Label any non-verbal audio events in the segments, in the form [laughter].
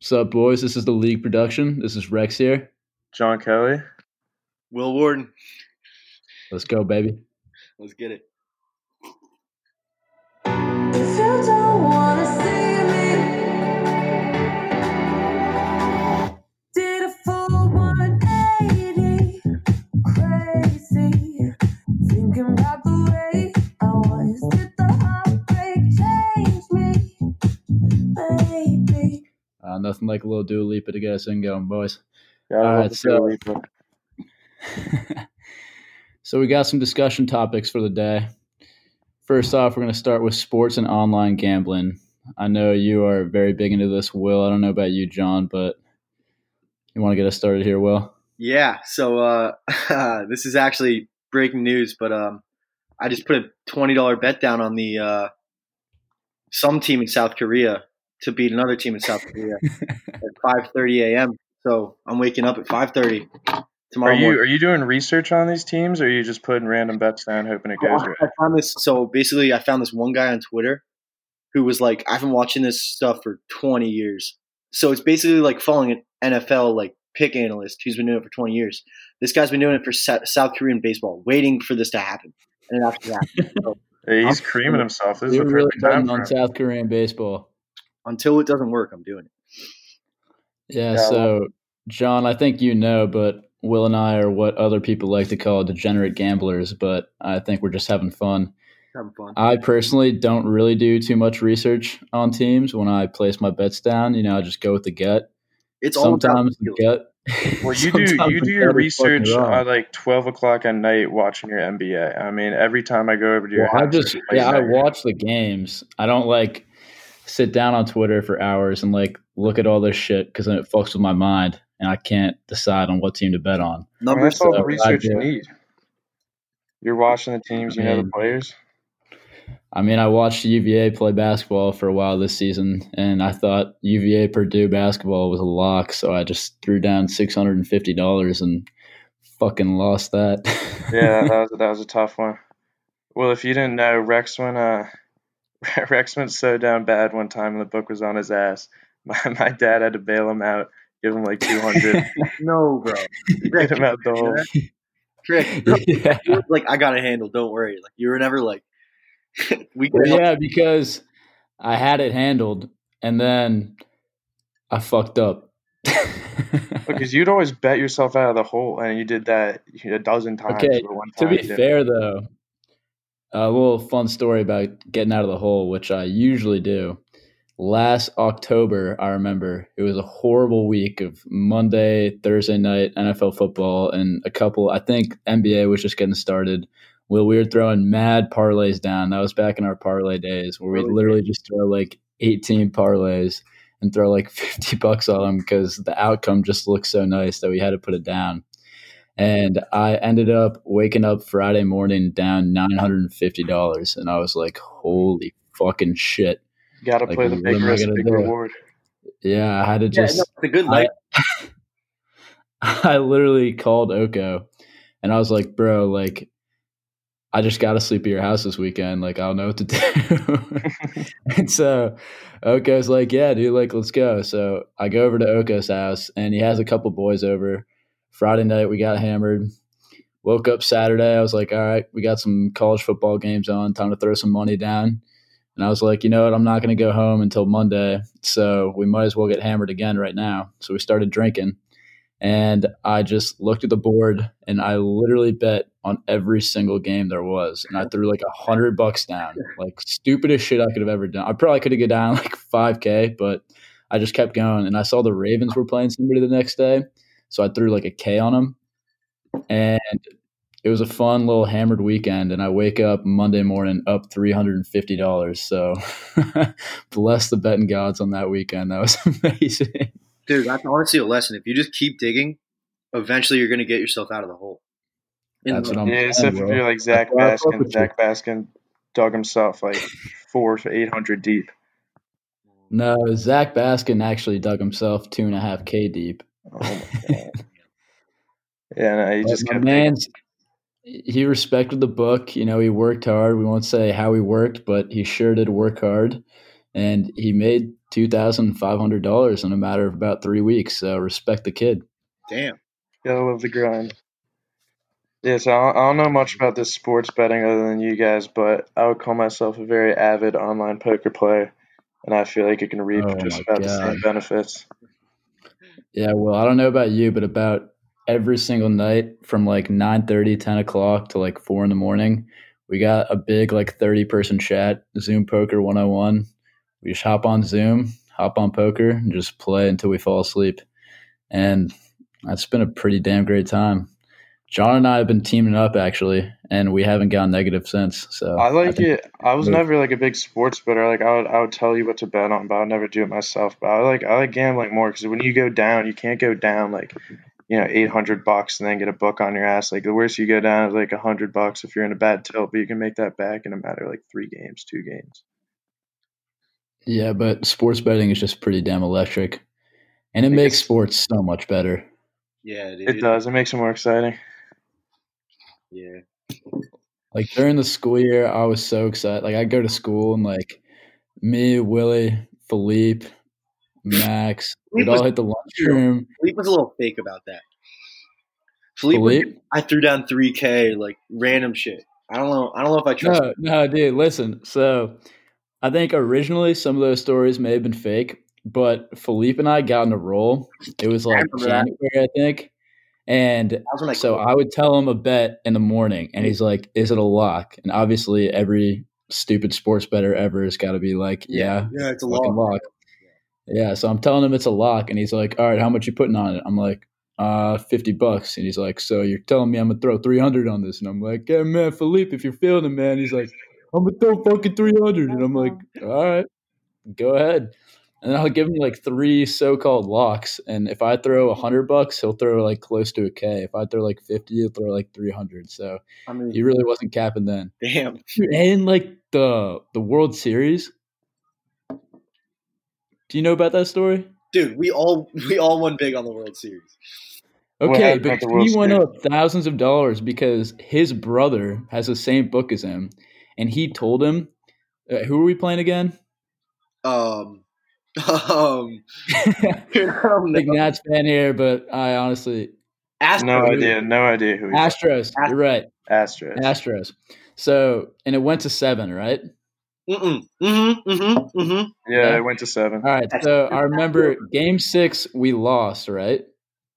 What's up, boys? This is the League production. This is Rex here. John Kelly. Will Warden. Let's go, baby. Let's get it. Uh, nothing like a little Dua Lipa to get us in going, boys. Yeah, I All love right, the so- [laughs] so we got some discussion topics for the day. First off, we're going to start with sports and online gambling. I know you are very big into this, Will. I don't know about you, John, but you want to get us started here, Will? Yeah. So uh, [laughs] this is actually breaking news, but um, I just put a twenty dollar bet down on the uh, some team in South Korea to beat another team in South Korea [laughs] at five thirty a.m. So I'm waking up at five thirty tomorrow Are you morning. are you doing research on these teams, or are you just putting random bets down, hoping it goes I right? I found this. So basically, I found this one guy on Twitter who was like, "I've been watching this stuff for 20 years." So it's basically like following an NFL like pick analyst who's been doing it for 20 years. This guy's been doing it for South Korean baseball, waiting for this to happen, and it actually happened. So Hey, he's I'm- creaming himself. This is You're really perfect time on. South Korean baseball. Until it doesn't work, I'm doing it. Yeah, Yeah, um so John, I think you know, but Will and I are what other people like to call degenerate gamblers, but I think we're just having fun. Having fun. I personally don't really do too much research on teams when I place my bets down. You know, I just go with the gut. It's all about Sometimes the the feel. gut. [laughs] Well, you do you do your gut is fucking research at like twelve o'clock at night watching your NBA. I mean, every time I go over to your Well, I house, just yeah, I watch the games. I don't like sit down on Twitter for hours and like look at all this shit because then it fucks with my mind and I can't decide on what team to bet on. I mean, Numbers. that's all the research you need. You're watching the teams, you know the players. I mean, I watched UVA play basketball for a while this season, and I thought UVA Purdue basketball was a lock, so I just threw down six hundred and fifty dollars and fucking lost that. Yeah, that [laughs] was that was a tough one. Well, if you didn't know, Rex went uh [laughs] Rex went so down bad one time, and the book was on his ass. [laughs] My my dad had to bail him out, give him like two hundred, [laughs] no, bro. get him out the hole. Trick. yeah. Like I got it handled. Don't worry. Like you were never like we can help yeah, because I had it handled, and then I fucked up. Because you'd always bet yourself out of the hole, and you did that a dozen times. Okay, but one to be fair, though, a little fun story about getting out of the hole, which I usually do. Last October, I remember it was a horrible week of Monday, Thursday night NFL football, and a couple. I think NBA was just getting started. Well, we were throwing mad parlays down. That was back in our parlay days, where we literally just throw like 18 parlays and throw like [laughs] 50 bucks on them because the outcome just looked so nice that we had to put it down. And I ended up waking up Friday morning down $950. And I was like, holy fucking shit. Got to Like, play the what big risk, big do? reward. Yeah, I had to Yeah, just. no, it's a good I, night. [laughs] I literally called Oko and I was like, bro, like, I just got to sleep at your house this weekend. Like, I don't know what to do. [laughs] and so Oko's like, yeah, dude, like, let's go. So I go over to Oko's house and he has a couple boys over. Friday night, we got hammered. Woke up Saturday. I was like, all right, we got some college football games on. Time to throw some money down. And I was like, you know what? I'm not going to go home until Monday. So we might as well get hammered again right now. So we started drinking. And I just looked at the board and I literally bet on every single game there was. And I threw like a hundred bucks down, like stupidest shit I could have ever done. I probably could have got down like 5K, but I just kept going. And I saw the Ravens were playing somebody the next day. So I threw like a K on them. And it was a fun little hammered weekend. And I wake up Monday morning up $350. So [laughs] bless the betting gods on that weekend. That was [laughs] amazing. Dude, that's honestly a lesson. If you just keep digging, eventually you're gonna get yourself out of the hole. In That's the- what I'm Yeah, saying, except if you're like Zach why I fuck Baskin. Zach Baskin dug himself like [laughs] four to eight hundred deep. No, Zach Baskin actually dug himself two and a half K deep. Oh my god. Yeah, no, he just my kept digging. man's he respected the book. You know, he worked hard. We won't say how he worked, but he sure did work hard. and he made two thousand five hundred dollars in a matter of about three weeks. So respect the kid. Damn. Gotta love the grind. Yeah, so I don't, know much about this sports betting other than you guys, but I would call myself a very avid online poker player, and I feel like it can reap Oh just my about the same benefits. Yeah, well, I don't know about you, but about every single night from like 9 30, 10 o'clock to like 4 in the morning, we got a big like 30 person chat, Zoom Poker 101. We just hop on Zoom, hop on poker, and just play until we fall asleep. And that's been a pretty damn great time. John and I have been teaming up actually, and we haven't gone negative since. So I like think- it. I was move. never like a big sports better. Like I would, I would tell you what to bet on, but I would never do it myself. But I like, I like gambling more because when you go down, you can't go down like, you know, eight hundred bucks and then get a book on your ass. Like the worst you go down is like a hundred bucks if you're in a bad tilt, but you can make that back in a matter of like three games, two games. Yeah, but sports betting is just pretty damn electric, and it makes sports so much better. Yeah, dude. It does. It makes it more exciting. Yeah. Like during the school year, I was so excited. Like I'd go to school and like me, Willie, Philippe, Max, we'd all hit the lunchroom. Philippe was a little fake about that. Philippe, Philippe? I threw down three K, like random shit. I don't know. I don't know if I trust. No, no, dude, listen. So I think originally some of those stories may have been fake, but Philippe and I got in a roll. It was like. January, I think. And I so. I would tell him a bet in the morning, and he's like, "Is it a lock?" And obviously, every stupid sports better ever has got to be like, "Yeah, yeah, it's a law. lock." Yeah, so I'm telling him it's a lock, and he's like, "All right, how much you putting on it?" I'm like, "Uh, fifty bucks." And he's like, "So you're telling me I'm gonna throw three hundred on this?" And I'm like, "Yeah, man, Philippe, if you're feeling it, man." He's like, "I'm gonna throw fucking three hundred. and I'm like, "All right, go ahead." And then I'll give him like three so-called locks, and if I throw a hundred bucks, he'll throw like close to a K. If I throw like fifty, he'll throw like three hundred. So I mean, he really wasn't capping then. damn. And like the the World Series. Do you know about that story? Dude, we all we all won big on the World Series. Okay, happened but at the he went Series? up thousands of dollars because his brother has the same book as him, and he told him, uh, "Who are we playing again?" Um, um, [laughs] [laughs] um Big Nats fan here, but I honestly Astros. No idea. No idea who he Astros. You're right, Astros. Astros. So, and it went to seven, right? Mm-mm. Mm-hmm. Mm-hmm. Mm-hmm. Yeah, it went to seven. All right. So I remember Game Six we lost, right?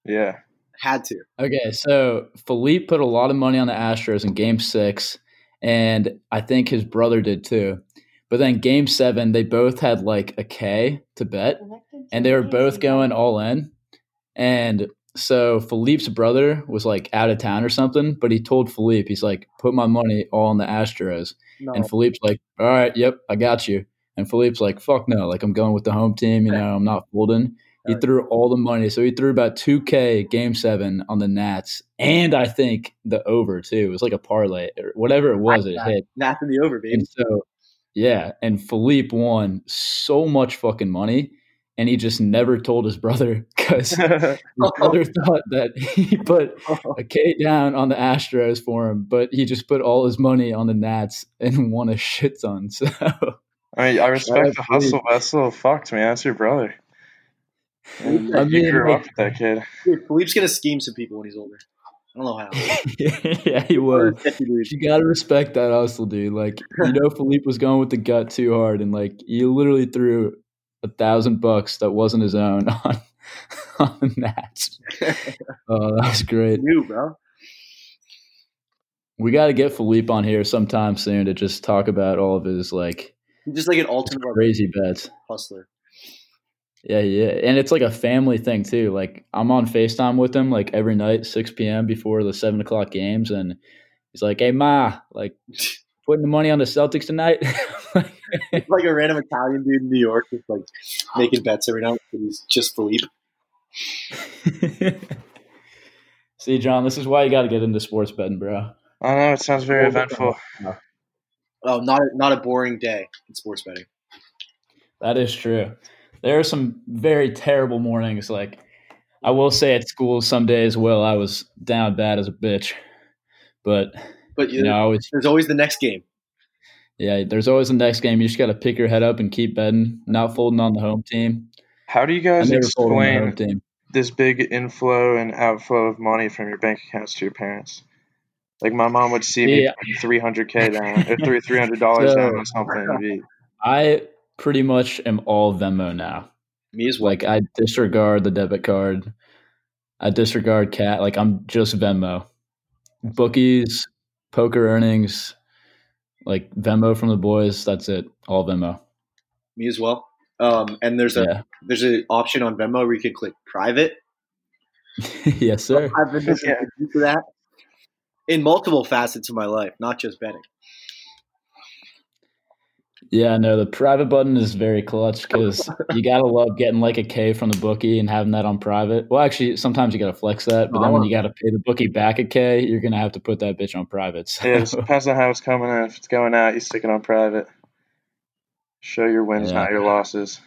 Yeah. Had to. Okay, so Philippe put a lot of money on the Astros in game six, and I think his brother did too. But then game seven, they both had like a K to bet, and they were both going all in. And so Philippe's brother was like out of town or something, but he told Philippe, he's like, put my money all on the Astros. No. And Philippe's like, all right, yep, I got you. And Philippe's like, fuck no, like I'm going with the home team, you [laughs] know, I'm not folding. He threw all the money. So he threw about 2K game seven on the Nats. And I think the over too. It was like a parlay or whatever it was, it hit. That's in the over, baby. And so, yeah. And Philippe won so much fucking money. And he just never told his brother [laughs] because his [laughs] brother thought that he [laughs] put a K down on the Astros for him, but he just put all his money on the Nats and won a shit ton. So I mean, I respect the Philippe. hustle, but that's a little fucked, man. That's your brother. And I you mean, grew like- up with that kid. Dude, Philippe's gonna scheme some people when he's older. I don't know how. [laughs] yeah, he was. You gotta respect that hustle, dude. Like, you know, [laughs] Philippe was going with the gut too hard, and like, he literally threw a thousand bucks that wasn't his own [laughs] on on the Nats. Oh, that was great. New, bro. We got to get Philippe on here sometime soon to just talk about all of his like just like an ultimate crazy bets. hustler. Yeah, yeah, and it's like a family thing too. Like, I'm on Facetime with him like every night, six p.m. before the seven o'clock games, and he's like, "Hey, ma, like." [laughs] Putting the money on the Celtics tonight. [laughs] He's like a random Italian dude in New York just like making bets every night. But he's just Philippe. [laughs] See, John, this is why you got to get into sports betting, bro. I know it sounds very eventful. Oh, not a, not a boring day in sports betting. That is true. There are some very terrible mornings. Like, I will say at school, some days, well, I was down bad as a bitch, but But you know, always, there's always the next game. Yeah, there's always the next game. You just got to pick your head up and keep betting, not folding on the home team. How do you guys never fold on the home explain team. this big inflow and outflow of money from your bank accounts to your parents? Like my mom would see me Yeah. three hundred k down, or three three hundred dollars down or something. I pretty much am all Venmo now. Me as well. Like I disregard the debit card. I disregard cat. Like I'm just Venmo. Bookies, poker earnings, like Venmo from the boys. That's it. All Venmo. Me as well. Um, and there's a Yeah. there's an option on Venmo where you can click private. [laughs] yes, sir. I've been Yeah. to that in multiple facets of my life, not just betting. Yeah, no, the private button is very clutch because you gotta love getting like a K from the bookie and having that on private. Well, actually, sometimes you gotta flex that, but then when you gotta pay the bookie back a K, you're gonna have to put that bitch on private. So. Yeah, it depends on how it's coming in. If it's going out, you stick it on private. Show your wins, Yeah. not your losses.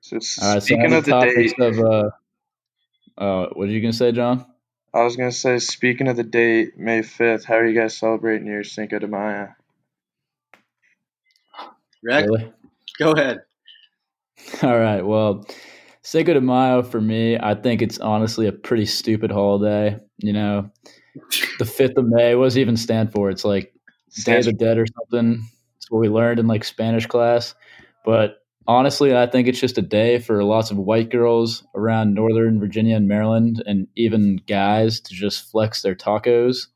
So All right. Speaking on of the the topics date, of uh, uh, what are you gonna say, John? I was gonna say, speaking of the date, May fifth, how are you guys celebrating your Cinco de Mayo? Really? go ahead. [laughs] All right. Well, Cinco de Mayo for me, I think it's honestly a pretty stupid holiday. You know, [laughs] the fifth of May. What does it even stand for? It's like Day of the Dead or something. It's what we learned in like Spanish class. But honestly, I think it's just a day for lots of white girls around Northern Virginia and Maryland, and even guys to just flex their tacos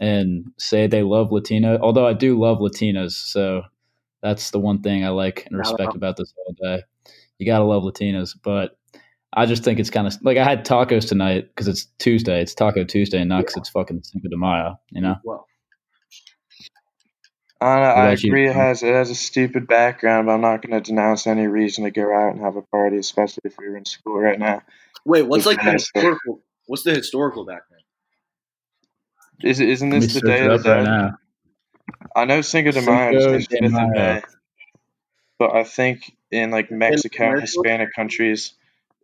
and say they love Latino. Although I do love Latinas, so that's the one thing I like and respect about this whole day. You gotta love Latinas, but I just think it's kind of like I had tacos tonight because it's Tuesday. It's Taco Tuesday, not because it's fucking Cinco de Mayo. You know. Well, I, know, I about you, agree. It has it has a stupid background, but I'm not going to denounce any reason to go out and have a party, especially if we were in school right now. wait, what's like the historical? What's the historical background? Is it isn't this the day of up the right now. I know Cinco de Mayo Cinco the de fifth Mayo. May, but I think in like Mexico and Hispanic countries,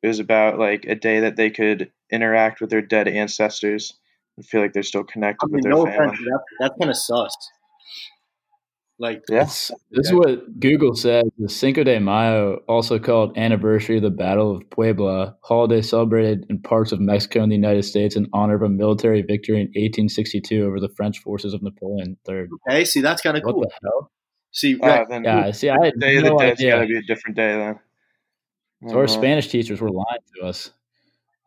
it was about like a day that they could interact with their dead ancestors and feel like they're still connected I mean, with their no family. offense, but that's that's kind of sus. Like, Yeah, It's, this is what Google says. The Cinco de Mayo, also called Anniversary of the Battle of Puebla, holiday celebrated in parts of Mexico and the United States in honor of a military victory in 1862 over the French forces of Napoleon III. okay, see, that's kind of cool. What cool. the hell? See, uh, Rex, then Yeah, see, I had Day of no the Dead's got to be a different day then. So our Uh, Spanish teachers were lying to us.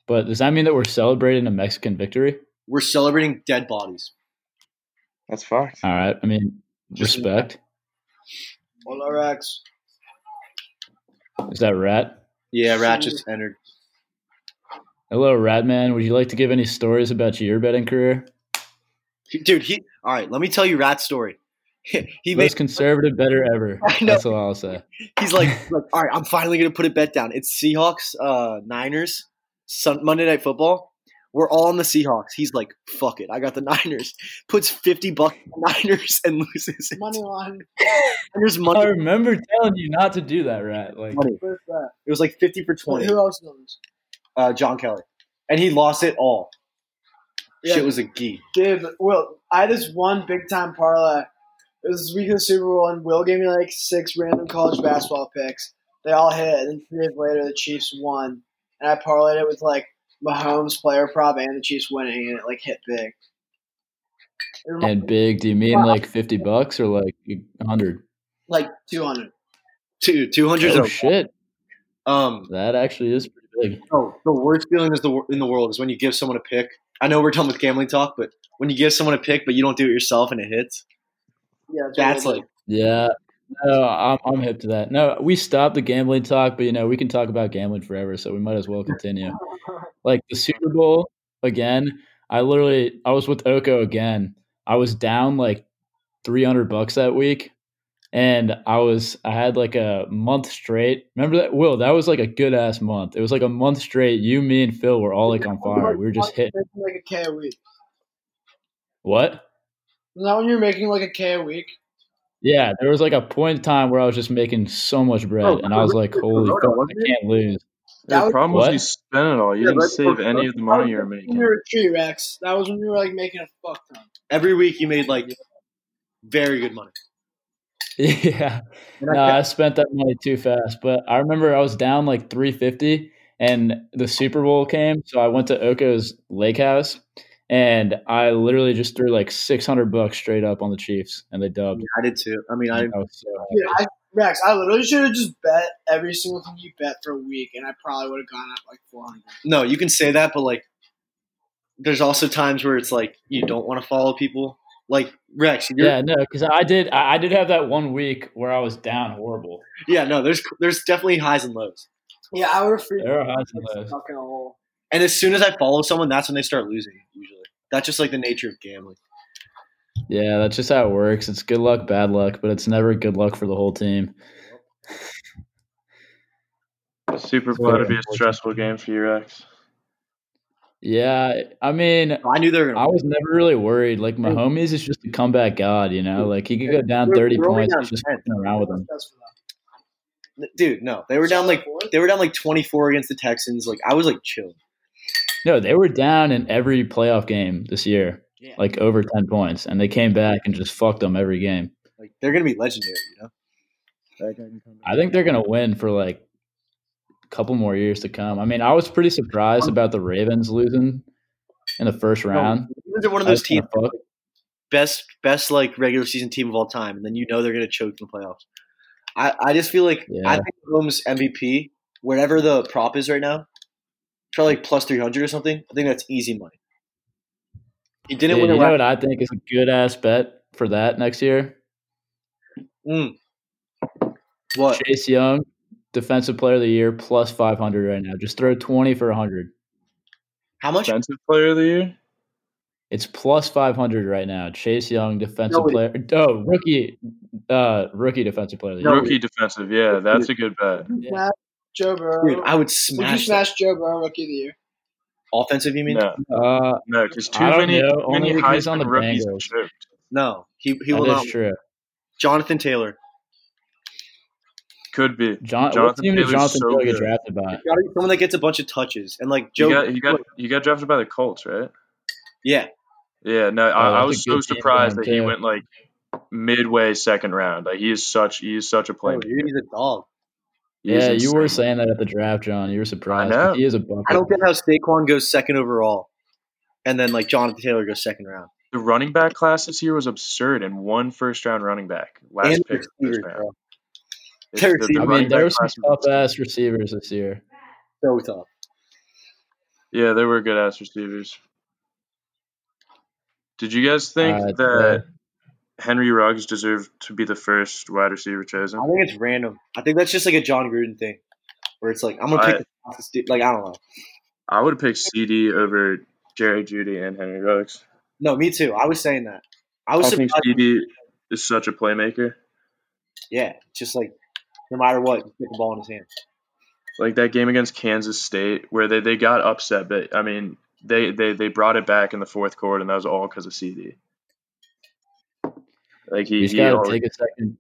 But does that mean that we're celebrating a Mexican victory? we're celebrating dead bodies. That's fucked. All right. I mean, Just- respect. Hola, Rex. Is that Rat? Yeah, Rat just entered. Hello, Rat Man. Would you like to give any stories about your betting career? Dude, he all right. Let me tell you Rat's story. [laughs] he made Most conservative better ever. [laughs] That's all I'll say. he's like, like, all right, I'm finally gonna put a bet down. It's Seahawks, uh, Niners, Sun- Monday Night Football. We're all on the Seahawks. He's like, fuck it, I got the [laughs] Niners. Puts fifty bucks on the Niners and loses it. Money line. Niners I money. remember telling you not to do that, Rat. Like, money. It was like fifty for twenty. who else knows? Uh, John Kelly, and he lost it all. Yeah. Shit was a gee. Dude, Will, I had this one big time parlay. It was this week of the Super Bowl, and Will gave me like six random college basketball picks. They all hit, and then three days later, the Chiefs won. And I parlayed it with like Mahomes player prop and the Chiefs winning, and it like hit big. And big, do you mean like 50 bucks or like 100? like 200. Two two hundred. Oh, shit. Um, That actually is pretty big. oh, the worst feeling is the wor- in the world is when you give someone a pick. I know we're done with gambling talk, but when you give someone a pick but you don't do it yourself and it hits, Yeah, that's really like Yeah. No, I'm, I'm hip to that. No, we stopped the gambling talk, but you know, we can talk about gambling forever, so we might as well continue. like the Super Bowl again, I literally I was with Oko again. I was down like 300 bucks that week and I was I had like a month straight. Remember that Will, that was like a good ass month. It was like a month straight. You, me and Phil were all like on [laughs] fire. We were just hitting like a K a week. what? Is that when you're making like a K a week? Yeah, there was like a point in time where I was just making so much bread, Oh, and I was like, "Holy fuck, I can't lose." That the problem was What? you spent it all. You Yeah, didn't save any of the money you were making. When you were a tree Rex, that was when you were like making a fuck ton. every week you made like Very good money. [laughs] Yeah. I No, I spent that money too fast. But I remember I was down like 350 and the Super Bowl came. So I went to Oko's lake house and I literally just threw like 600 bucks straight up on the Chiefs and they dubbed. I did too. I mean, I I was so. Dude, I, Rex, I literally should have just bet every single thing you bet for a week, and I probably would have gone up like 400. no, you can say that, but like, there's also times where it's like you don't want to follow people. Like Rex, you're, Yeah, no, because I did. I I did have that one week where I was down horrible. yeah, no, there's there's definitely highs and lows. Yeah, I would have freaked There are highs and lows. stuck hole. And as soon as I follow someone, that's when they start losing. Usually, that's just like the nature of gambling. Yeah, that's just how it works. It's good luck, bad luck, but it's never good luck for the whole team. [laughs] Super Bowl to be a stressful game for you, Rex. Yeah, I mean, I knew they were I gonna. was never really worried. Like Mahomes is just a comeback god, you know. Like he could go down We're- thirty we're points, down just 10. fucking around with them. That's for them. Dude, no, they were down like they were down like 24 against the Texans. Like I was like chill. No, they were down in every playoff game this year, Yeah. like over ten points, and they came back and just fucked them every game. Like they're gonna be legendary, you know. That guy can come back. I think they're gonna win for like a couple more years to come. I mean, I was pretty surprised about the Ravens losing in the first round. Ravens are one of those teams, best best like regular season team of all time, and then you know they're gonna choke in the playoffs. I, I just feel like Yeah. I think Mahomes MVP, whatever the prop is right now, probably like plus three hundred or something. I think that's easy money. He didn't Dude, win a you know what I think is a good ass bet for that next year? Mm. What? Chase Young, defensive player of the year, plus five hundred right now. Just throw twenty for hundred. How much? Defensive Player of the Year. It's plus five hundred right now. Chase Young, defensive No, player. Oh, rookie, uh, rookie defensive player No. Rookie defensive. Yeah, that's a good bet. Yeah. Smash Joe Burrow. Dude, I would Would you smash that. Joe Burrow rookie of the year? offensive. You mean? No, Uh, no, because too I don't many, know, too only many because he's on the rookies Bengals. choked. No, he he that will is not. true. Jonathan Taylor. Could be. John, what team did Jonathan so Taylor get drafted by? Got someone that gets a bunch of touches and like Joe. You got, you got, you got drafted by the Colts, right? yeah, Yeah. No, Oh, I, I was so surprised that he went like midway second round. Like he is such, he is such a oh, he's a dog. He is Yeah, you were saying that at the draft, John. You were surprised. I know. He is a bucket. I don't get how Saquon goes second overall, and then like Jonathan Taylor goes second round. The running back class this year was absurd, and one first round running back last and pick. receivers, First round. bro. It's Their the- the. I running mean, there back were some class was tough insane. ass receivers this year. So tough. Yeah, they were good ass receivers. Did you guys think Uh, that Henry Ruggs deserved to be the first wide receiver chosen? I think it's random. I think that's just like a Jon Gruden thing, where it's like I'm gonna pick I- the fastest dude. Like I don't know. I would have picked CeeDee over Jerry Jeudy and Henry Ruggs. No, me too. I was saying that. I I was think surprised. CeeDee is such a playmaker. Yeah, just like no matter what, just get the ball in his hand. Like that game against Kansas State, where they, they got upset, but I mean, they, they, they brought it back in the fourth quarter, and that was all because of CeeDee. Like You he, just he gotta always- take a second.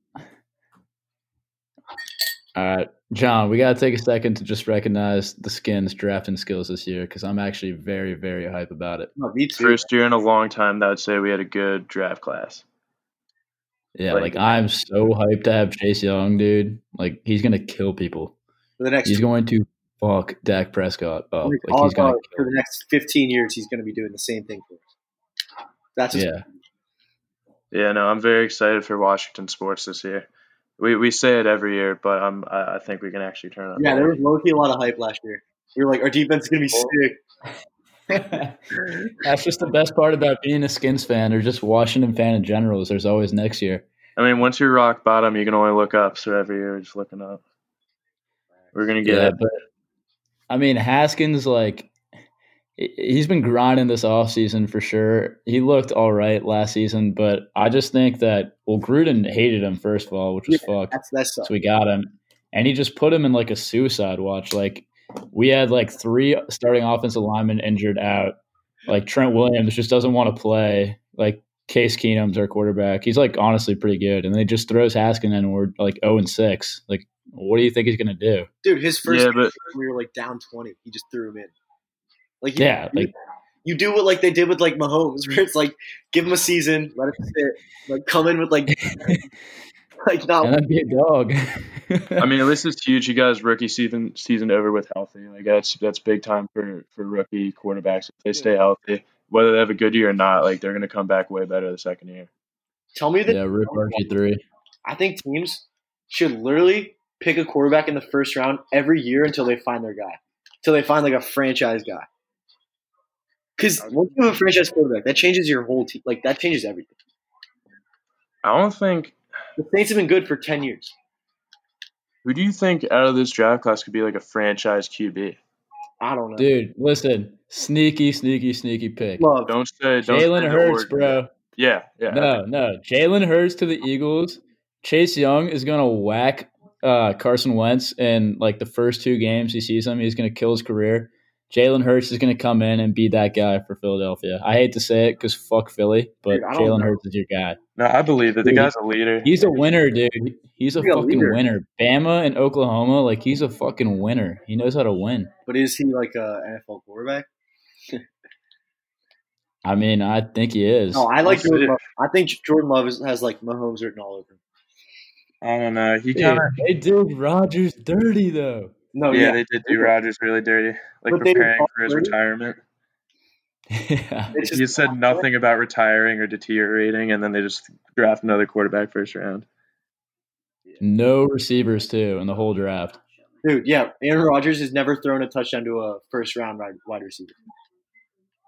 All right, John, we gotta take a second to just recognize the skins drafting skills this year because I'm actually very, very hype about it. No, me too. first year in a long time that would say we had a good draft class. Yeah, Like- like I'm so hyped to have Chase Young, dude. Like he's gonna kill people. for the next He's going to fuck Dak Prescott up. like, Like he's gonna for the next 15 years, he's going to be doing the same thing for us. That's just, Yeah. Yeah, no, I'm very excited for Washington sports this year. We we say it every year, but I'm I, I think we can actually turn it. yeah. on. There was low key a lot of hype last year. We were like, our defense is going to be oh. sick. That's just the best part about being a Skins fan or just Washington fan in general is there's always next year. I mean, once you're rock bottom, you can only look up. So every year, we're just looking up. We're gonna get Yeah, it. but I mean Haskins like he- he's been grinding this offseason for sure. He looked all right last season, but I just think that well Gruden hated him first of all, which was fucked. That's that's So we got him. And he just put him in like a suicide watch. Like we had like three starting offensive linemen injured out. Like Trent Williams just doesn't want to play. Like Case Keenum's our quarterback. He's like honestly pretty good. And they just throws Haskin in and we're like 0 and 6. Like, what do you think he's gonna do? dude. His first Yeah, game, but we were like down 20. He just threw him in. Like he, Yeah, he, like You do what like they did with like Mahomes, [laughs] where it's like give him a season, let him sit, like come in with like [laughs] like not and be a dog. I [laughs] mean, at least it's huge. You got his rookie season season over with healthy. Like that's that's big time for for rookie quarterbacks. If they stay healthy, whether they have a good year or not, like they're gonna come back way better the second year. tell me that yeah, rip RG three. I think teams should literally pick a quarterback in the first round every year until they find their guy. Until they find like a franchise guy. Because once you have a franchise quarterback, that changes your whole team. Like that changes everything. I don't think. The Saints have been good for ten years. Who do you think out of this draft class could be like a franchise QB? I don't know. Dude, listen, sneaky, sneaky, sneaky pick. Love. Don't say don't Jalen Hurts, bro. Yeah, yeah. No, no. Jalen Hurts to the Eagles. Chase Young is gonna whack uh, Carson Wentz in like the first two games he sees him. He's gonna kill his career. Jalen Hurts is gonna come in and be that guy for Philadelphia. I hate to say it because fuck Philly, but Dude, I Jalen know. Hurts is your guy. No, I believe that The Dude, guy's a leader. He's a winner, dude. He's a He's fucking leader. winner. Bama and Oklahoma, like he's a fucking winner. He knows how to win. But is he like a NFL quarterback? I mean, I think he is. No, I like Jordan. Love. I think Jordan Love is, has like Mahomes written all over him. I don't know. He Dude, kind of. they did Rodgers dirty though. No, yeah, yeah, they did do Rodgers really dirty, like But preparing for his Brady. retirement. yeah. It's just- He said nothing about retiring or deteriorating, and then they just draft another quarterback first round. No receivers too in the whole draft. dude. Yeah, Aaron Rodgers has never thrown a touchdown to a first round wide, wide receiver.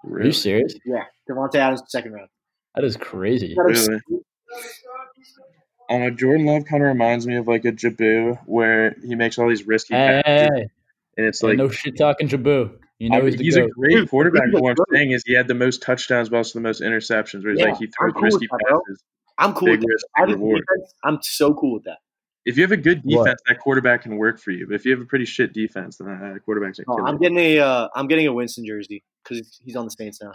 Are you Really? serious? Yeah, Davante Adams second round. That is crazy. Really? I don't know. Jordan Love kind of reminds me of like a Jabu, where he makes all these risky Hey, passes, hey, and it's like no shit talking Jabu. You know I mean, he's he's a great quarterback. he's But what I'm saying is he had the most touchdowns, but also the most interceptions. Where it's Yeah, like he I'm throws cool risky with that, passes, I'm cool with that. I big think reward. defense, I'm so cool with that. If you have a good What? defense, that quarterback can work for you. But if you have a pretty shit defense, then that that quarterback's No, gonna I'm getting a uh, I'm getting a Winston jersey because he's on the Saints now.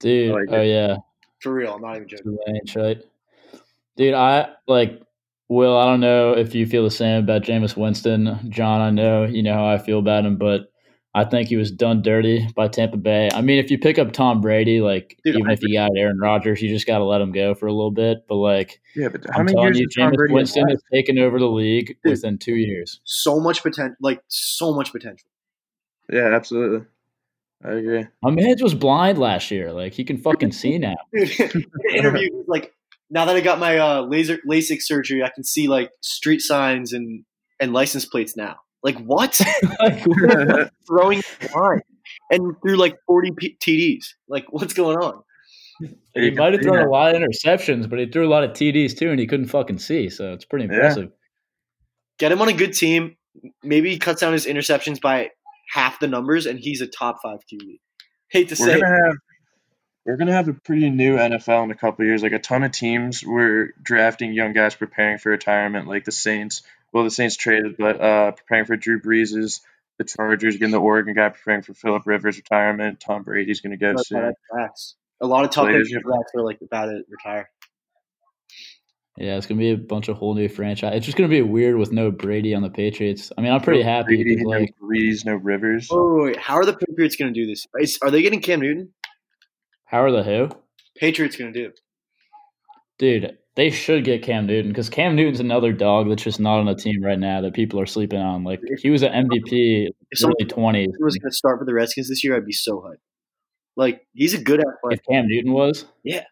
Dude, like oh it. yeah. For real, I'm not even joking. Tulane shite. Dude, I like Will, I don't know if you feel the same about Jameis Winston. John, I know you know how I feel about him, but I think he was done dirty by Tampa Bay. I mean, if you pick up Tom Brady, like Dude, even I if you got Aaron Rodgers, you just got to let him go for a little bit. But like, Yeah, but how I'm many telling years you, did Tom Jameis Brady Winston has taken over the league Dude. within two years. So much potential, like so much potential. Yeah, absolutely. I agree. My man was blind last year. Like he can fucking see now. [laughs] Dude, in the interview, like, now that I got my uh, laser LASIK surgery, I can see like street signs and and license plates now. Like what? like, [laughs] [laughs] Throwing line and threw like 40 P- TDs. Like what's going on? he might have thrown a lot of interceptions, but he threw a lot of TDs too, and he couldn't fucking see. So it's pretty Yeah. impressive. Get him on a good team. Maybe he cuts down his interceptions by half the numbers, and he's a top five QB. Hate to We're say, gonna have we're gonna have a pretty new NFL in a couple of years. Like a ton of teams were drafting young guys preparing for retirement, like the Saints. Well, the Saints traded, but uh, preparing for Drew Brees. The Chargers getting the Oregon guy preparing for Philip Rivers retirement. Tom Brady's gonna go That's soon. how. A lot of top Players, are like about to retire. Yeah, it's gonna be a bunch of whole new franchise. It's just gonna be weird with no Brady on the Patriots. I mean, I'm pretty No happy. Brady, 'cause, no like, Brees, no Rivers. Oh, wait, how are the Patriots going to do this? Is, are they getting Cam Newton? How are the who? Patriots going to do. Dude, they should get Cam Newton because Cam Newton's another dog that's just not on the team right now that people are sleeping on. Like he was an MVP If early twenties. was to start for the Redskins this year, I'd be so hyped. Like he's a good athlete. If Cam Newton was, Yeah.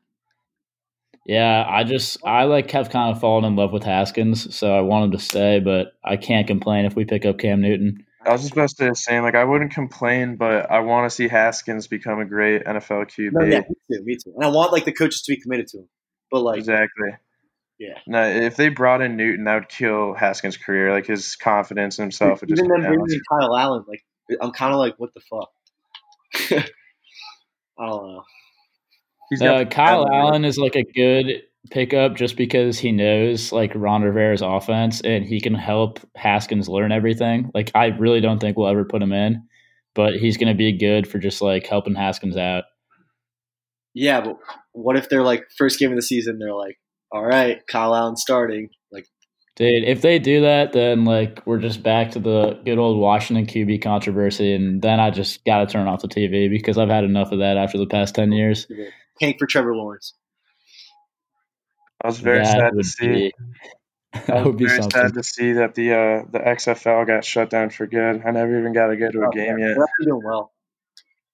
yeah. I just I like have kind of fallen in love with Haskins, so I want him to stay, but I can't complain if we pick up Cam Newton. I was just about to say the same. Like I wouldn't complain, but I want to see Haskins become a great NFL QB. No, yeah, me too, me too. And I want like the coaches to be committed to him. But like, Exactly. Yeah. No, if they brought in Newton, that would kill Haskins' career. Like his confidence in himself would just even them bringing in Kyle Allen, like I'm kind of like, what the fuck? [laughs] I don't know. He's Uh, Kyle talent. Allen is like a good pickup just because he knows like Ron Rivera's offense and he can help Haskins learn everything. Like I really don't think we'll ever put him in, but he's going to be good for just like helping Haskins out. Yeah, but what if they're like first game of the season? They're like, all right, Kyle Allen starting. Like, Dude, if they do that, then like we're just back to the good old Washington QB controversy, and then I just got to turn off the TV because I've had enough of that after the past ten years. Tank for Trevor Lawrence. I was very That sad to see. be- [laughs] I that was would be very something. sad to see that the uh, the XFL got shut down for good. I never even got to go to a game yet. They're doing well.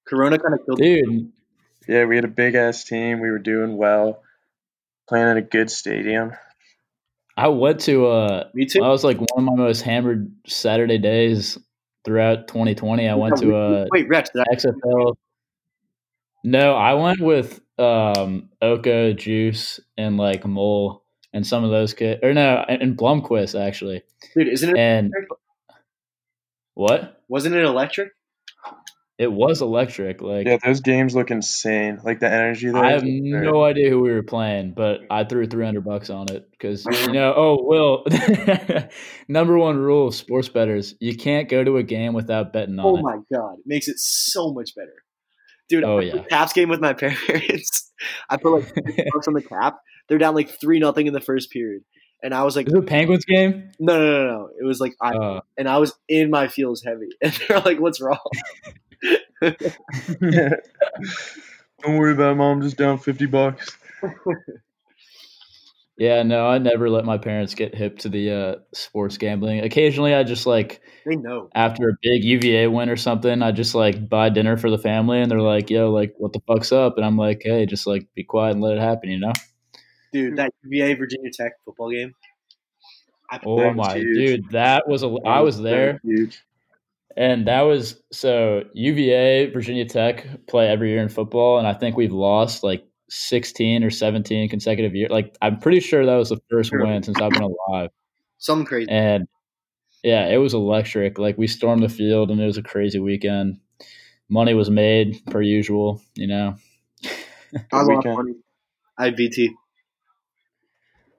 Corona kind of killed. Dude, Yeah, we had a big ass team. We were doing well, playing in a good stadium. I went to uh Me too. I was like one of my most hammered Saturday days throughout 2020. I went to a Wait, Rex, did I, XFL. No, I went with um Oko, Juice, and like Mole and some of those kids. Or no, and and Blumquist actually. dude, isn't it? And what? Wasn't it electric? It was electric. Like Yeah, those games look insane. Like the energy there. I have absurd. no idea who we were playing, but I threw 300 bucks on it because you know. Oh, Will, [laughs] number one rule of sports betters: you can't go to a game without betting on it. Oh it. my god, it makes it so much better, dude. Oh, I yeah. played Caps game with my [laughs] parents. I put like [laughs] bucks on the cap. They're down like three nothing in the first period, and I was like, Is it a Penguins game? no, no, no, no. It was like I Uh, and I was in my feels heavy, [laughs] and they're like, "What's wrong?" Don't worry about it, mom. Just down fifty bucks. Yeah, no, I never let my parents get hip to the uh, sports gambling. Occasionally, I just like They know. after a big UVA win or something, I just like buy dinner for the family, and they're like, "Yo, like, what the fuck's up?" And I'm like, "Hey, just like be quiet and let it happen," you know? Dude, that UVA Virginia Tech football game. I Oh my huge. dude, that was a. I was there. Huge. And that was so UVA, Virginia Tech play every year in football, and I think we've lost like 16 or 17 consecutive years. Like I'm pretty sure that was the first Sure. win since I've been alive. Some crazy. And yeah, it was electric. Like we stormed the field and it was a crazy weekend. Money was made per usual, you know. [laughs] I lost weekend. money. I BT.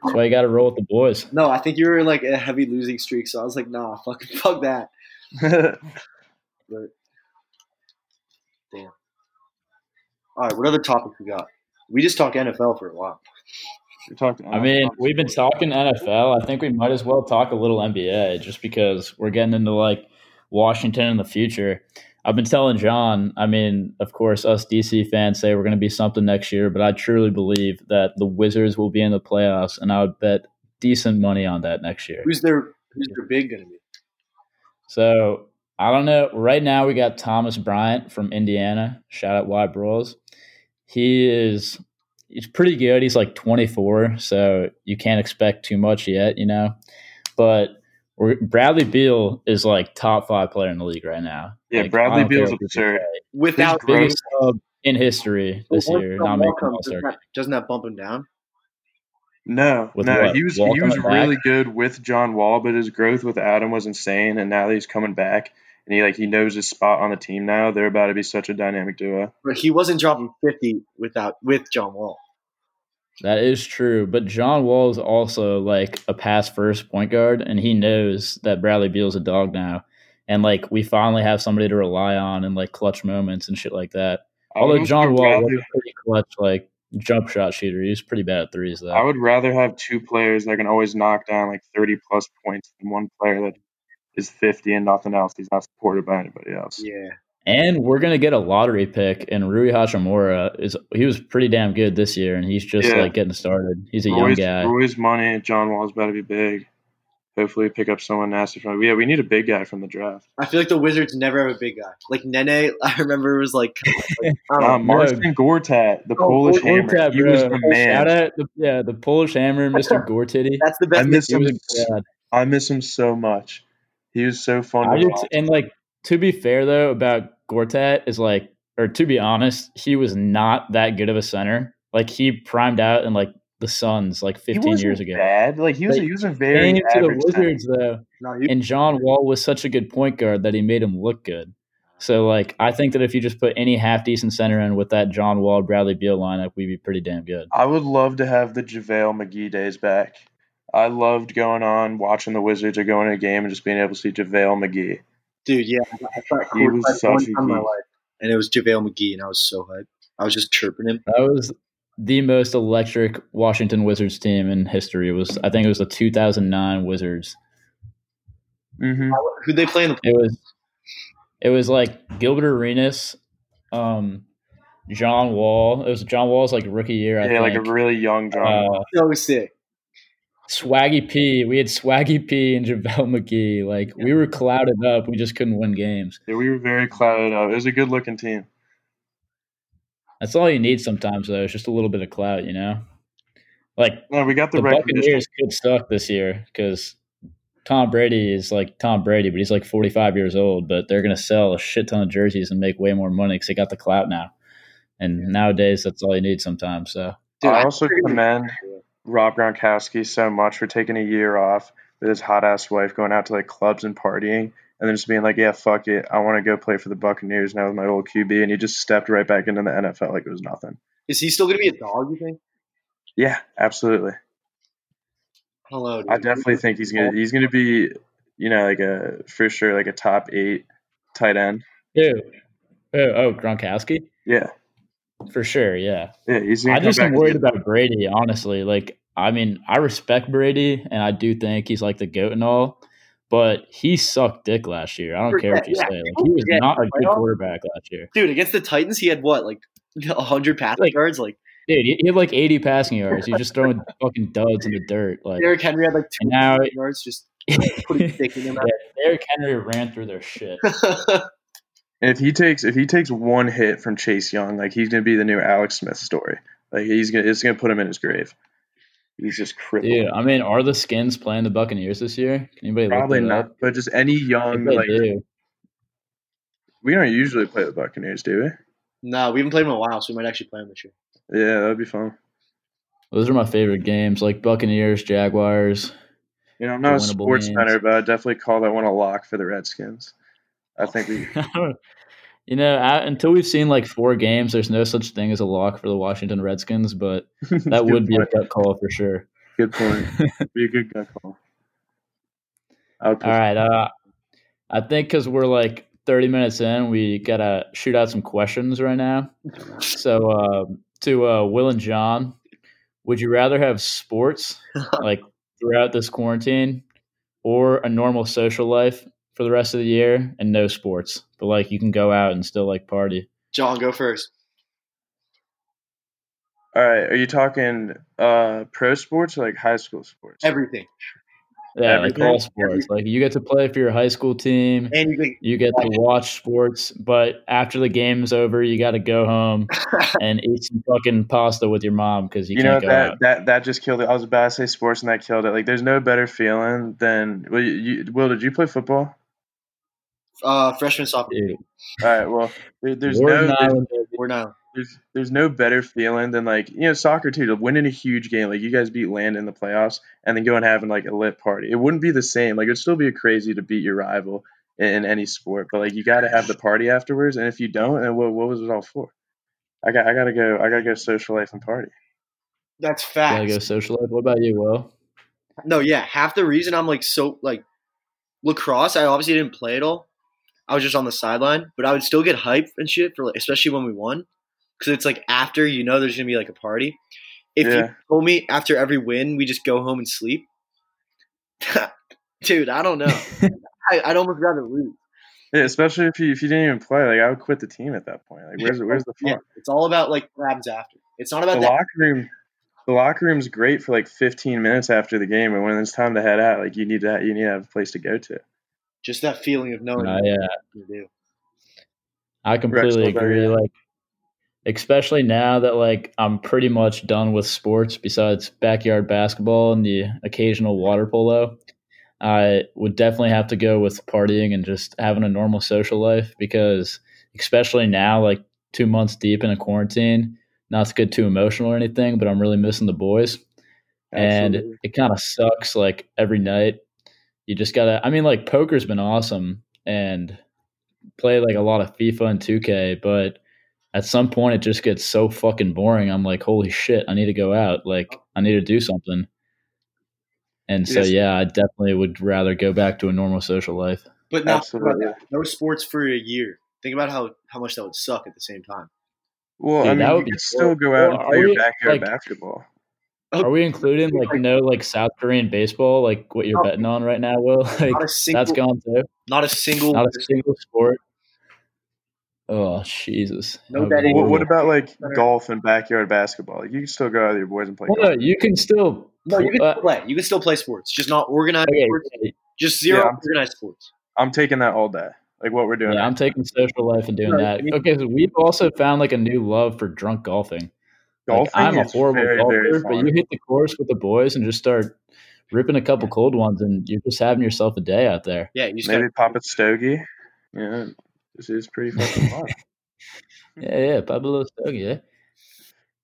That's why you got to roll with the boys. No, I think you were in like a heavy losing streak, so I was like, "Nah, [laughs] fuck, fuck that." [laughs] But damn. All right, what other topics we got? We just talked NFL for a while. We talked. I mean, we've been talking NFL. I think we might as well talk a little NBA just because we're getting into like Washington in the future. I've been telling John, I mean, of course, us DC fans say we're going to be something next year, but I truly believe that the Wizards will be in the playoffs, and I would bet decent money on that next year. Who's their Who's their big gonna be? So I don't know. Right now, we got Thomas Bryant from Indiana. Shout out Y Bros. He is he's pretty good. He's like 24, so you can't expect too much yet, you know. But Bradley Beal is like top five player in the league right now. Yeah, Like, Bradley I don't care Beal's what absurd. Without biggest sub in history this Once year. Not making all doesn't, that, doesn't that bump him down? No, With no, what? he was Wall he was really back? good with John Wall, but his growth with Adam was insane, and now that he's coming back and he like he knows his spot on the team now, they're about to be such a dynamic duo. But he wasn't dropping fifty without with John Wall. That is true, but John Wall is also like a pass first point guard, and he knows that Bradley Beal's a dog now, and like we finally have somebody to rely on in like clutch moments and shit like that. I Although John Wall was rather- a pretty clutch like jump shot shooter, he was pretty bad at threes though. I would rather have two players that can always knock down like thirty plus points than one player that is fifty and nothing else. He's not supported by anybody else. Yeah, and we're gonna get a lottery pick, and Rui Hachimura is he was pretty damn good this year, and he's just Yeah. like getting started. He's a young Roy's, guy. Roy's money. John Wall's about to be big. Hopefully, pick up someone nasty from. Yeah, we need a big guy from the draft. I feel like the Wizards never have a big guy. Like Nene, [laughs] I remember was like, I. Um, Marcin Gortat, the Oh, Polish Gortat, hammer. He was the man. Shout out, the, yeah, the Polish hammer, Mr. Gortitty. that's the best. I miss him. was. I miss him so much. He was so fun. I to did, watch. and like to be fair though about Gortat is like, or to be honest, he was not that good of a center. Like he primed out in like the Suns like He 15 wasn't years ago. Bad. Like he was. Like, he was a very Came to the average center. Wizards though, No, he, and John Wall was such a good point guard that he made him look good. So like I think that if you just put any half decent center in with that John Wall Bradley Beal lineup, we'd be pretty damn good. I would love to have the JaVale McGee days back. I loved going on watching the Wizards or going to a game and just being able to see JaVale McGee. dude, yeah, I thought He was such a time my life, and it was JaVale McGee, and I was so hyped. I was just chirping him. That was the most electric Washington Wizards team in history. It was I think it was the 2009 Wizards. Mm-hmm. Who'd they play in the It was it was like Gilbert Arenas, um, John Wall. It was John Wall's like rookie year. I think. Yeah, like a really young John. uh, so sick? Swaggy P. We had Swaggy P and JaVale McGee. Like we were clouded up. We just couldn't win games. yeah, we were very clouded up. It was a good looking team. That's all you need sometimes, though. It's just a little bit of clout, you know. Like No, we got the, the recognition. Buccaneers could suck this year because Tom Brady is like Tom Brady, but he's like 45 years old. But they're going to sell a shit ton of jerseys and make way more money because they got the clout now. And nowadays, that's all you need sometimes. So Dude, I I also commend Rob Gronkowski so much for taking a year off with his hot ass wife, going out to like clubs and partying, and then just being like, "Yeah, fuck it, I want to go play for the Buccaneers now with my old QB," and he just stepped right back into the NFL like it was nothing. Is he still going to be a dog? You think? Yeah, absolutely. Hello. Dude. I definitely think he's gonna he's gonna be, you know, like a for sure like a top eight tight end. Ew. Oh, oh, Gronkowski? Yeah, For sure, yeah. yeah, he's. Gonna I just am worried worried to Brady, honestly. Like, I mean, I respect Brady, and I do think he's like the goat and all, but he sucked dick last year. I don't care what you Yeah, say. Like, he was yeah, not a good quarterback last year. dude, against the Titans, he had what, like [laughs] hundred passing Like- yards? Like Dude, he he had like 80 passing yards. He's just throwing [laughs] fucking duds in the dirt. Like, Derrick Henry had like two now- passing yards, just putting [laughs] dick in him. yeah, Derrick Henry ran through their shit. And if he takes if he takes one hit from Chase Young, like he's gonna be the new Alex Smith story. Like he's gonna it's gonna put him in his grave. He's just crippled. Dude, I mean, are the Skins playing the Buccaneers this year? Can anybody Probably look not, up? but just any young like do. we don't usually play the Buccaneers, do we? no, we haven't played them in a while, so we might actually play them this year. Yeah, that'd be fun. Those are my favorite games, like Buccaneers, Jaguars. You know, I'm not a sports games. center, but I definitely call that one a lock for the Redskins. I think we [laughs] you know, I, until we've seen like four games, there's no such thing as a lock for the Washington Redskins, but [laughs] that Good would be a point. gut call for sure. good point. [laughs] be a good gut call. I All right. Uh, I think because we're like 30 minutes in, we got to shoot out some questions right now. So, uh, to uh, Will and John, would you rather have sports [laughs] like throughout this quarantine or a normal social life for the rest of the year and no sports? But like you can go out and still like party. John, go first. All right, are you talking uh pro sports or like high school sports? Everything, Yeah, Everything? like all sports. Like you get to play for your high school team. and you think You get to watch sports, but after the game's over, you got to go home [laughs] and eat some fucking pasta with your mom because you, you know can't go that out. that that just killed it. I was about to say sports and that killed it. Like, there's no better feeling than well, you, you, Will. Did you play football? Uh, freshman sophomore. Dude, All right. Well, there, there's Warden no there's, We're now. there's there's no better feeling than like you know soccer too to winning a huge game like you guys beat Land in the playoffs and then go and having like a lit party. It wouldn't be the same. Like it'd still be crazy to beat your rival in, in any sport, but like you got to have the party afterwards. And if you don't, then what what was it all for? I got I gotta go. I gotta go social life and party. That's Gotta go social life. What about you, Will? No, yeah. Half the reason I'm like so like lacrosse, I obviously didn't play it all. I was just on the sideline, but I would still get hype and shit for like, especially when we won, because it's like after you know there's gonna be like a party. If you Yeah. told me after every win we just go home and sleep, [laughs] dude, I don't know. [laughs] I, I'd almost rather lose. Yeah, especially if you if you didn't even play, like I would quit the team at that point. Like where's where's the fun? Yeah, it's all about like what happens after. It's not the about that. locker room the locker room's great for like 15 minutes after the game and when it's time to head out like you need to you need to have a place to go to Just that feeling of knowing Uh, yeah, you do. I completely what about agree. you? Like, especially now that like I'm pretty much done with sports besides backyard basketball and the occasional water polo. I would definitely have to go with partying and just having a normal social life because, especially now, like two months deep in a quarantine, not to get too emotional or anything, but I'm really missing the boys. and Absolutely. it kind of sucks like every night you just gotta i mean like poker's been awesome and play like a lot of fifa and 2k but at some point it just gets so fucking boring i'm like holy shit i need to go out like oh. i need to do something and so Yes. yeah i definitely would rather go back to a normal social life But not no sports for a year. Think about how how much that would suck at the same time. Well, Dude, I that mean, would you be can cool. still go out Well, and are play your we, backyard like- basketball. Are we including like no like South Korean baseball, like what you're No. betting on right now, Will? [laughs] Like single, that's gone too. not a single. Not a single sport. Oh Jesus! No That betting. What, what about like golf and backyard basketball? Like, you can still go out with your boys and play Well, golf. no, you can still. no, you can uh, still play. You can still play sports, just not organized okay, sports. Just zero Yeah, I'm- organized sports. I'm taking that all day. Like what we're doing. yeah, right I'm taking social life and doing No, that. Okay, so we've also found like a new love for drunk golfing. Like, I'm a horrible very, golfer, very but you hit the course with the boys and just start ripping a couple cold ones, and you're just having yourself a day out there. Yeah, you just Maybe got pop a stogie. Yeah, this is pretty fucking fun. [laughs] Yeah, yeah, Pablo Stogie, yeah.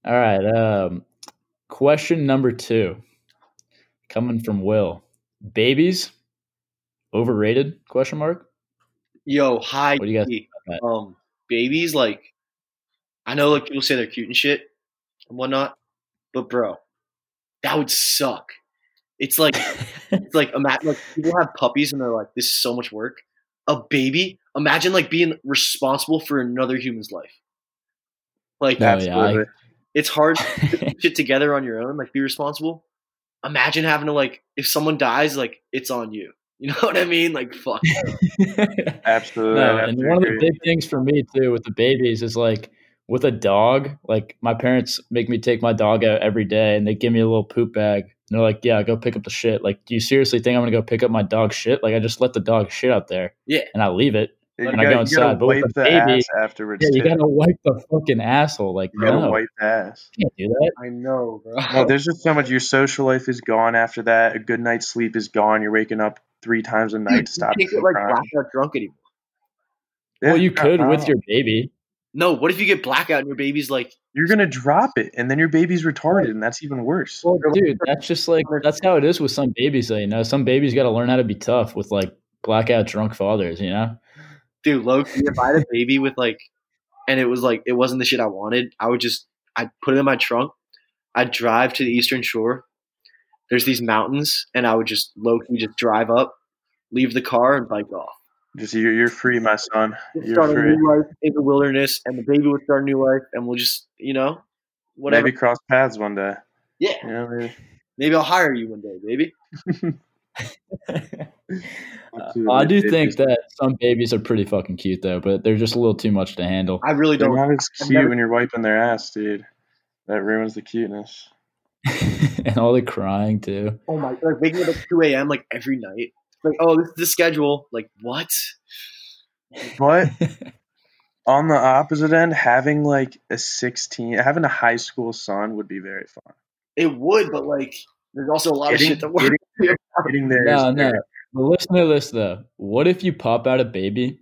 All right. Um, question number two, coming from Will: Babies overrated? Question mark. yo hi. What do you guys think about Um, babies like, I know like people say they're cute and shit and whatnot, but bro, that would suck. It's like it's like imagine like [laughs] people have puppies and they're like, this is so much work. A baby, imagine like being responsible for another human's life. Like No, that's yeah, I- it's hard to put [laughs] shit together on your own, like be responsible. Imagine having to like if someone dies, like it's on you. [laughs] You know what I mean? Like fuck. Absolutely. no, I and one of the big things for me too with the babies is like with a dog. Like my parents make me take my dog out every day, and they give me a little poop bag. And they're like, "Yeah, go pick up the shit." Like, do you seriously think I'm gonna go pick up my dog shit? Like, I just let the dog shit out there, Yeah. and I leave it. You when I gotta, go you gotta inside, but with wipe a the baby- ass afterwards. Yeah, you gotta wipe the fucking asshole. Like, You gotta no, wipe the ass. you can't do that. I know, bro. No, there's just so much. Your social life is gone after that. A good night's sleep is gone. You're waking up three times a night. To stop you can't get like crying. blackout drunk anymore. well, you could with your baby. No, what if you get blackout and your baby's like, You're gonna drop it, and then your baby's retarded, and that's even worse. Dude, that's just like that's how it is with some babies. Though, you know, some babies got to learn how to be tough with like blackout drunk fathers. You know. dude, low key, if I had a baby with like, and it was like, it wasn't the shit I wanted, I would just, I'd put it in my trunk, I'd drive to the Eastern Shore. There's these mountains, and I would just low key just drive up, leave the car, and bike off. Just you're, you're free, my son. You're start a new life in the wilderness, and the baby will start a new life, and we'll just, you know, whatever. Maybe cross paths one day. Yeah, You know, maybe. maybe I'll hire you one day, baby. [laughs] [laughs] Uh, I do think that some babies are pretty fucking cute though, but they're just a little too much to handle. I really they're don't. not as I've cute never- when you're wiping their ass, dude. That ruins the cuteness. [laughs] and all the crying too. Oh my! Like waking up at two a.m. like every night. Like, oh, this is the schedule. Like, what? But [laughs] on the opposite end, having like a 16, having a high school son would be very fun. It would, but like, there's also a lot Getting, of shit to work. getting, [laughs] getting there no, no. very- But listen to this though. What if you pop out a baby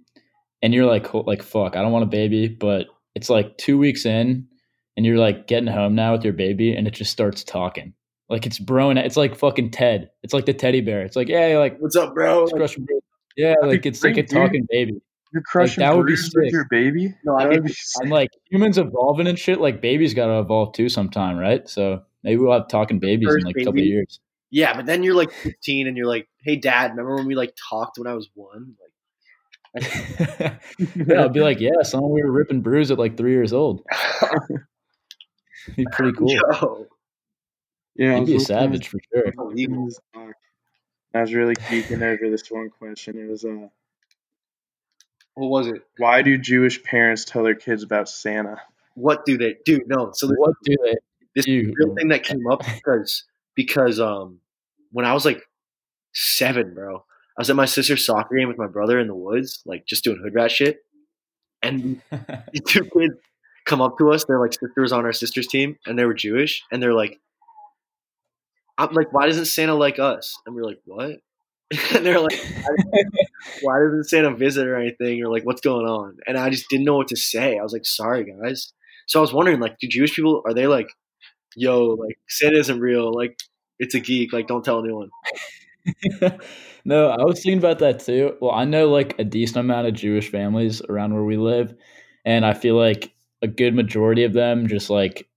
and you're like, like fuck, I don't want a baby, but it's like two weeks in, and you're like getting home now with your baby, and it just starts talking. Like it's broing. It's like fucking Ted. It's like the teddy bear. It's like, yeah, like What's up, bro? let's Like, crush. Yeah, That'd like it's like a great, dude. talking baby. You're crushing that would be bruises with sick. your baby. no, I That don't. would be And like humans evolving and shit, like babies got to evolve too sometime, right? So maybe we'll have talking babies in First like a couple of years. Yeah, but then you're like 15, and you're like, "Hey, Dad, remember when we like talked when I was one? Like, [laughs] yeah, I'll be [laughs] like, yeah, son, we were ripping brews at like three years old. [laughs] Be pretty cool. yo, Yeah, I You'd be a savage for sure. unbelievable. I was really geeking over this one question. It was, uh, What was it? why do Jewish parents tell their kids about Santa? What do they do? No, so the What do they this do? real thing that came up [laughs] because because um when I was like seven, bro, I was at my sister's soccer game with my brother in the woods, like just doing hood rat shit, and [laughs] these two kids come up to us. They're like sisters on our sister's team, and they were Jewish, and they're like, "I'm like, why doesn't Santa like us?" And we're like, "What?" [laughs] and they're like, "Why doesn't Santa visit or anything?" Or like, "What's going on?" And I just didn't know what to say. I was like, "Sorry, guys." So I was wondering, like, do Jewish people are they like, "Yo, like Santa isn't real. Like, it's a geek. Like, don't tell anyone." [laughs] no, I was thinking about that too. Well, I know like a decent amount of Jewish families around where we live, and I feel like a good majority of them just like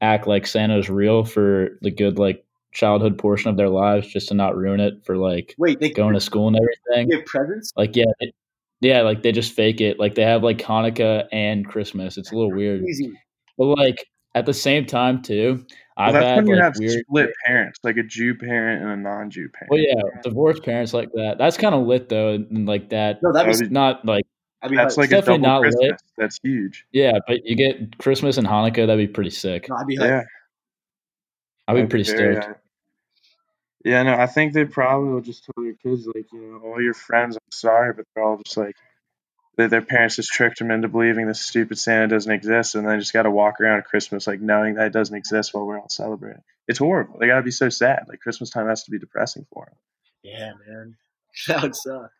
act like Santa's real for the good like childhood portion of their lives, just to not ruin it for like Wait, they going to school and everything. give presents? Like yeah, it, yeah, like they just fake it. Like they have like Hanukkah and Christmas. It's a little weird. Easy. but like at the same time too, Well, I've that's had when you like have weird. split parents, like a Jew parent and a non-Jew parent. Well, yeah, divorced parents like that. That's kind of lit though, and like that. No, that was. Not like I mean, That's like, like a definitely double not lit. That's huge. yeah, but you get Christmas and Hanukkah. That'd be pretty sick. no, I'd be like, Yeah, I'd be I'd pretty very, stoked. Uh, Yeah, no, I think they probably will just tell their kids like, you know, all your friends. I'm sorry, but they're all just like, their, their parents just tricked them into believing this stupid Santa doesn't exist, and they just got to walk around at Christmas like knowing that it doesn't exist while we're all celebrating. It's horrible. They got to be so sad. Like Christmas time has to be depressing for them. yeah, man, [laughs] that would suck.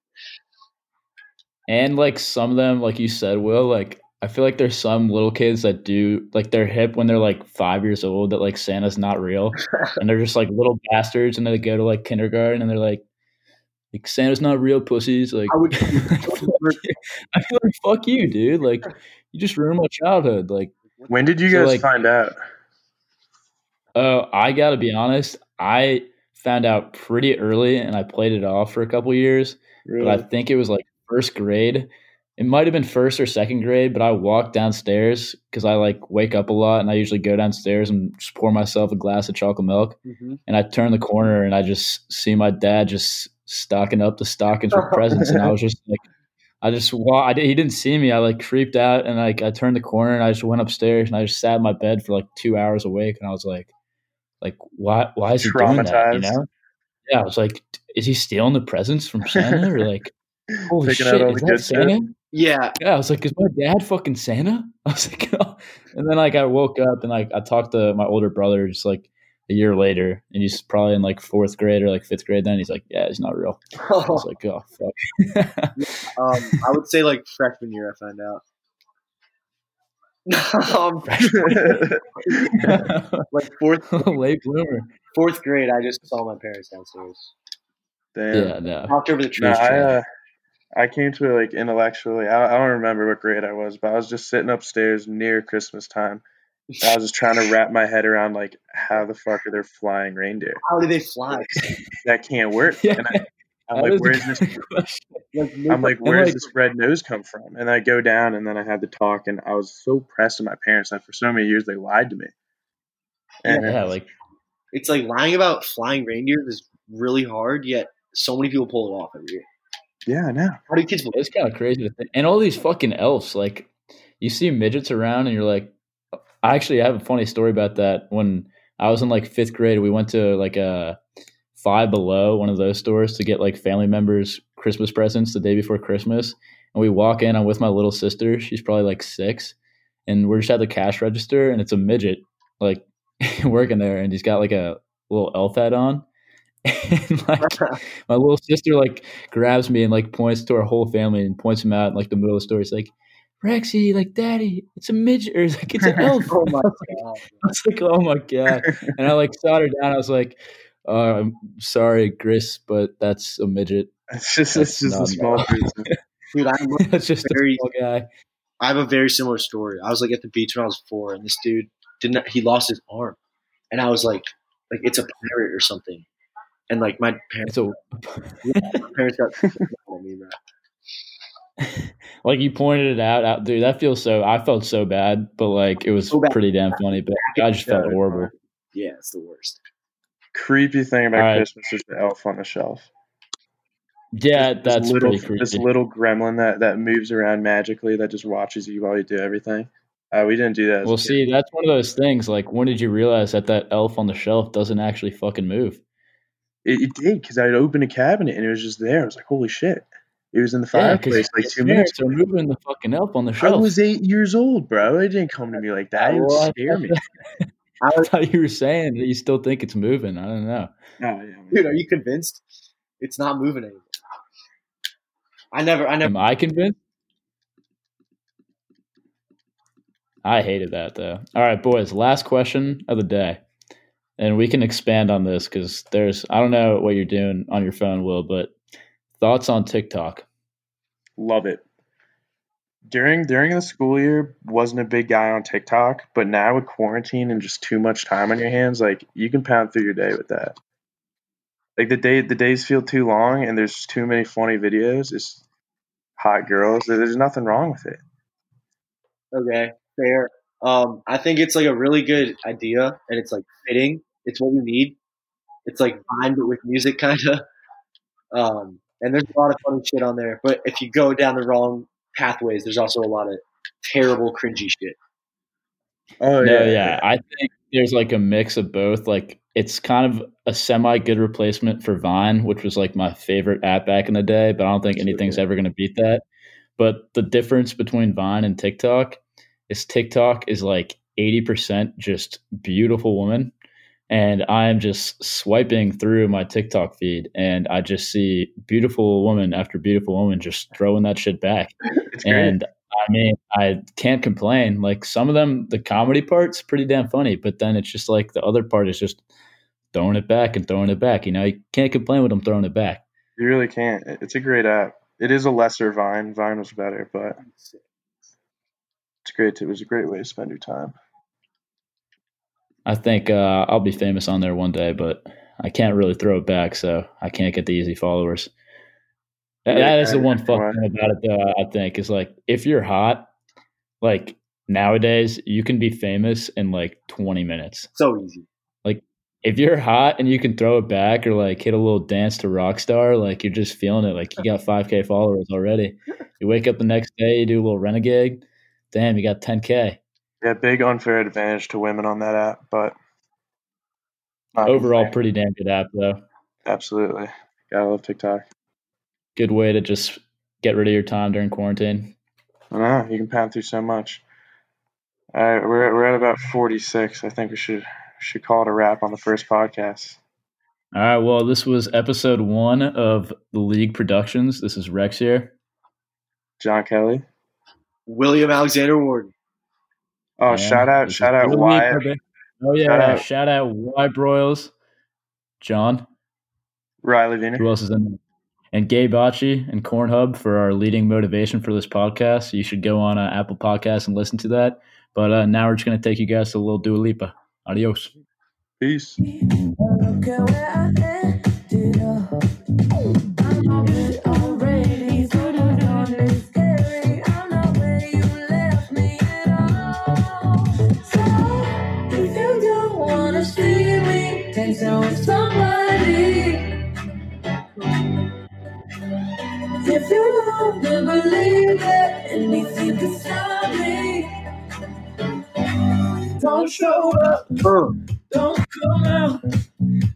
And like some of them, like you said, Will, like I feel like there's some little kids that do like they're hip when they're like five years old that like Santa's not real, [laughs] and they're just like little bastards, and they go to like kindergarten and they're like, like Santa's not real, pussies. Like I would. [laughs] [laughs] I feel like fuck you, dude. Like you just ruined my childhood. Like When did you So, guys like- find out? Oh, I gotta be honest. I found out pretty early, and I played it off for a couple years. But I think it was like first grade. It might have been first or second grade. But I walked downstairs because I like wake up a lot, and I usually go downstairs and just pour myself a glass of chocolate milk. Mhm. And I turn the corner, and I just see my dad just stocking up the stockings for presents, and I was just like. I just wa- I did, he didn't see me. I like creeped out and like I turned the corner and I just went upstairs and I just sat in my bed for like two hours awake and I was like, like why why is he doing that? You know? Yeah, I was like, is he stealing the presents from Santa or like, [laughs] holy Picking shit, out all is the that good stuff. Santa? Yeah, Yeah, I was like, is my dad fucking Santa? [laughs] I was like, oh. and then like I woke up and like I talked to my older brother just like a year later, and he's probably in like fourth grade or like fifth grade. Then he's like, yeah, he's not real. [laughs] I was like, oh fuck. [laughs] um, I would say like freshman year I found out. um, like fourth Late bloomer. fourth grade, I just saw my parents downstairs. Damn. Yeah, no. Knocked over the tree. No, I, came to it like intellectually. I, I don't remember what grade I was, but I was just sitting upstairs near Christmas time. I was just trying to wrap my head around like how the fuck are there flying reindeer? How do they fly? [laughs] That can't work. Yeah, And I, I'm like, where's this? good [laughs] question. Like, I'm like, And, where's like- this red nose come from? And I go down, and then I had to talk, and I was so pressed with my parents that for so many years they lied to me. And Yeah, like it's like lying about flying reindeer is really hard, yet so many people pull it off every year. Yeah, I know. How do kids believe? it's kind of crazy to think. And all these fucking elves, like you see midgets around, and you're like, I actually have a funny story about that. When I was in like fifth grade, we went to like a Five Below, one of those stores, to get like family members Christmas presents the day before Christmas. And we walk in, I'm with my little sister. She's probably like six, and we're just at the cash register, and it's a midget like [laughs] working there, and he's got like a little elf hat on. [laughs] And like my little sister like grabs me and like points to our whole family and points him out in like the middle of the story. It's like, Rexy, like daddy, it's a midget or it's like it's an elf. [laughs] oh my [laughs] god! I was like, oh my god. And I like sat her down. I was like, uh, I'm sorry, Gris, but that's a midget. It's just That's it's just a small person. Dude, I'm That's just Very- a small guy. I have a very similar story. I was like at the beach when I was four, and this dude didn't. He lost his arm, and I was like, like it's a pirate or something. And like my parents, It's [laughs] a my parents got mad at me, bro. [laughs] like you pointed it out, out, dude. That feels so. I felt so bad, but like it was So pretty damn funny. But I just felt horrible. Yeah, it's the worst. Creepy thing about All right. Christmas is the elf on the shelf. Yeah, This that's little, pretty creepy. This little gremlin that, that moves around magically that just watches you while you do everything. Uh, we didn't do that. as Well, see, that's one of those things. Like, when did you realize that that elf on the shelf doesn't actually fucking move? It, it did because I'd open a cabinet and it was just there. I was like, holy shit! It was in the Yeah, 'cause fireplace like your two minutes. parents are moving the fucking elf on the shelf. I was eight years old, bro. It didn't come to me like that. It would Well, scare me. [laughs] I I thought you were saying that you still think it's moving. I don't know. Oh, yeah, dude, are you convinced? It's not moving anymore. I never, I never. Am I convinced? I hated that though. All right, boys. Last question of the day, and we can expand on this because there's I don't know what you're doing on your phone, Will, but thoughts on TikTok? Love it. During during the school year, wasn't a big guy on TikTok, but now with quarantine and just too much time on your hands, like you can pound through your day with that. Like the day the days feel too long and there's too many funny videos. It's hot girls. There's nothing wrong with it. Okay, fair. Um, I think it's like a really good idea, and it's like fitting. It's what we need. It's like Vine, but with music, [laughs] kind of. Um, and there's a lot of funny shit on there. But if you go down the wrong pathways, there's also a lot of terrible, cringy shit. Oh No, yeah, I think there's like a mix of both. Like it's kind of a semi good replacement for Vine, which was like my favorite app back in the day, but I don't think anything's ever going to beat that. But the difference between Vine and TikTok is TikTok is like 80% just beautiful woman. And I am just swiping through my TikTok feed and I just see beautiful woman after beautiful woman just throwing that shit back. And I mean, I can't complain. Like some of them, the comedy part's pretty damn funny, but then it's just like the other part is just throwing it back and throwing it back. You know, you can't complain with them throwing it back. you really can't. It's a great app. It is a lesser Vine. Vine was better, but it's great. It was a great way to spend your time. I think uh, I'll be famous on there one day, but I can't really throw it back, so I can't get the easy followers. That- that is the one fuck thing about it, though. I think is like if you're hot, like nowadays, you can be famous in like 20 minutes. So easy. Like if you're hot and you can throw it back or like hit a little dance to Rockstar, like you're just feeling it. Like you got 5K followers already. [laughs] You wake up the next day, you do a little renegade. Damn, you got 10K. Yeah, big unfair advantage to women on that app, but Overall, pretty damn good app, though. absolutely. Gotta love TikTok. Good way to just get rid of your time during quarantine. I know you can pound through so much. All right, we're we're at about forty six. I think we should should call it a wrap on the first podcast. All right. Well, this was episode one of the League Productions. This is Rex here. John Kelly. William Alexander Warden. Oh, Man, shout out, this shout out the Wyatt. Produ- Oh, yeah. Shout Shout out- out, Y Broyles. John. Riley Viner. Who else is in there? And Gabe Bocci and Corn Hub for our leading motivation for this podcast. You should go on uh, Apple Podcasts and listen to that. But uh, now we're just going to take you guys to a little Dua Lipa. Adios. Peace. If you don't believe that anything can stop me, don't show up. Don't come out.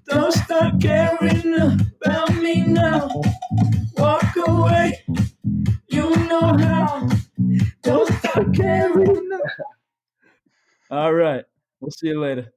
Don't start caring about me now. Walk away. You know how. Don't start caring. [laughs] All right. We'll see you later.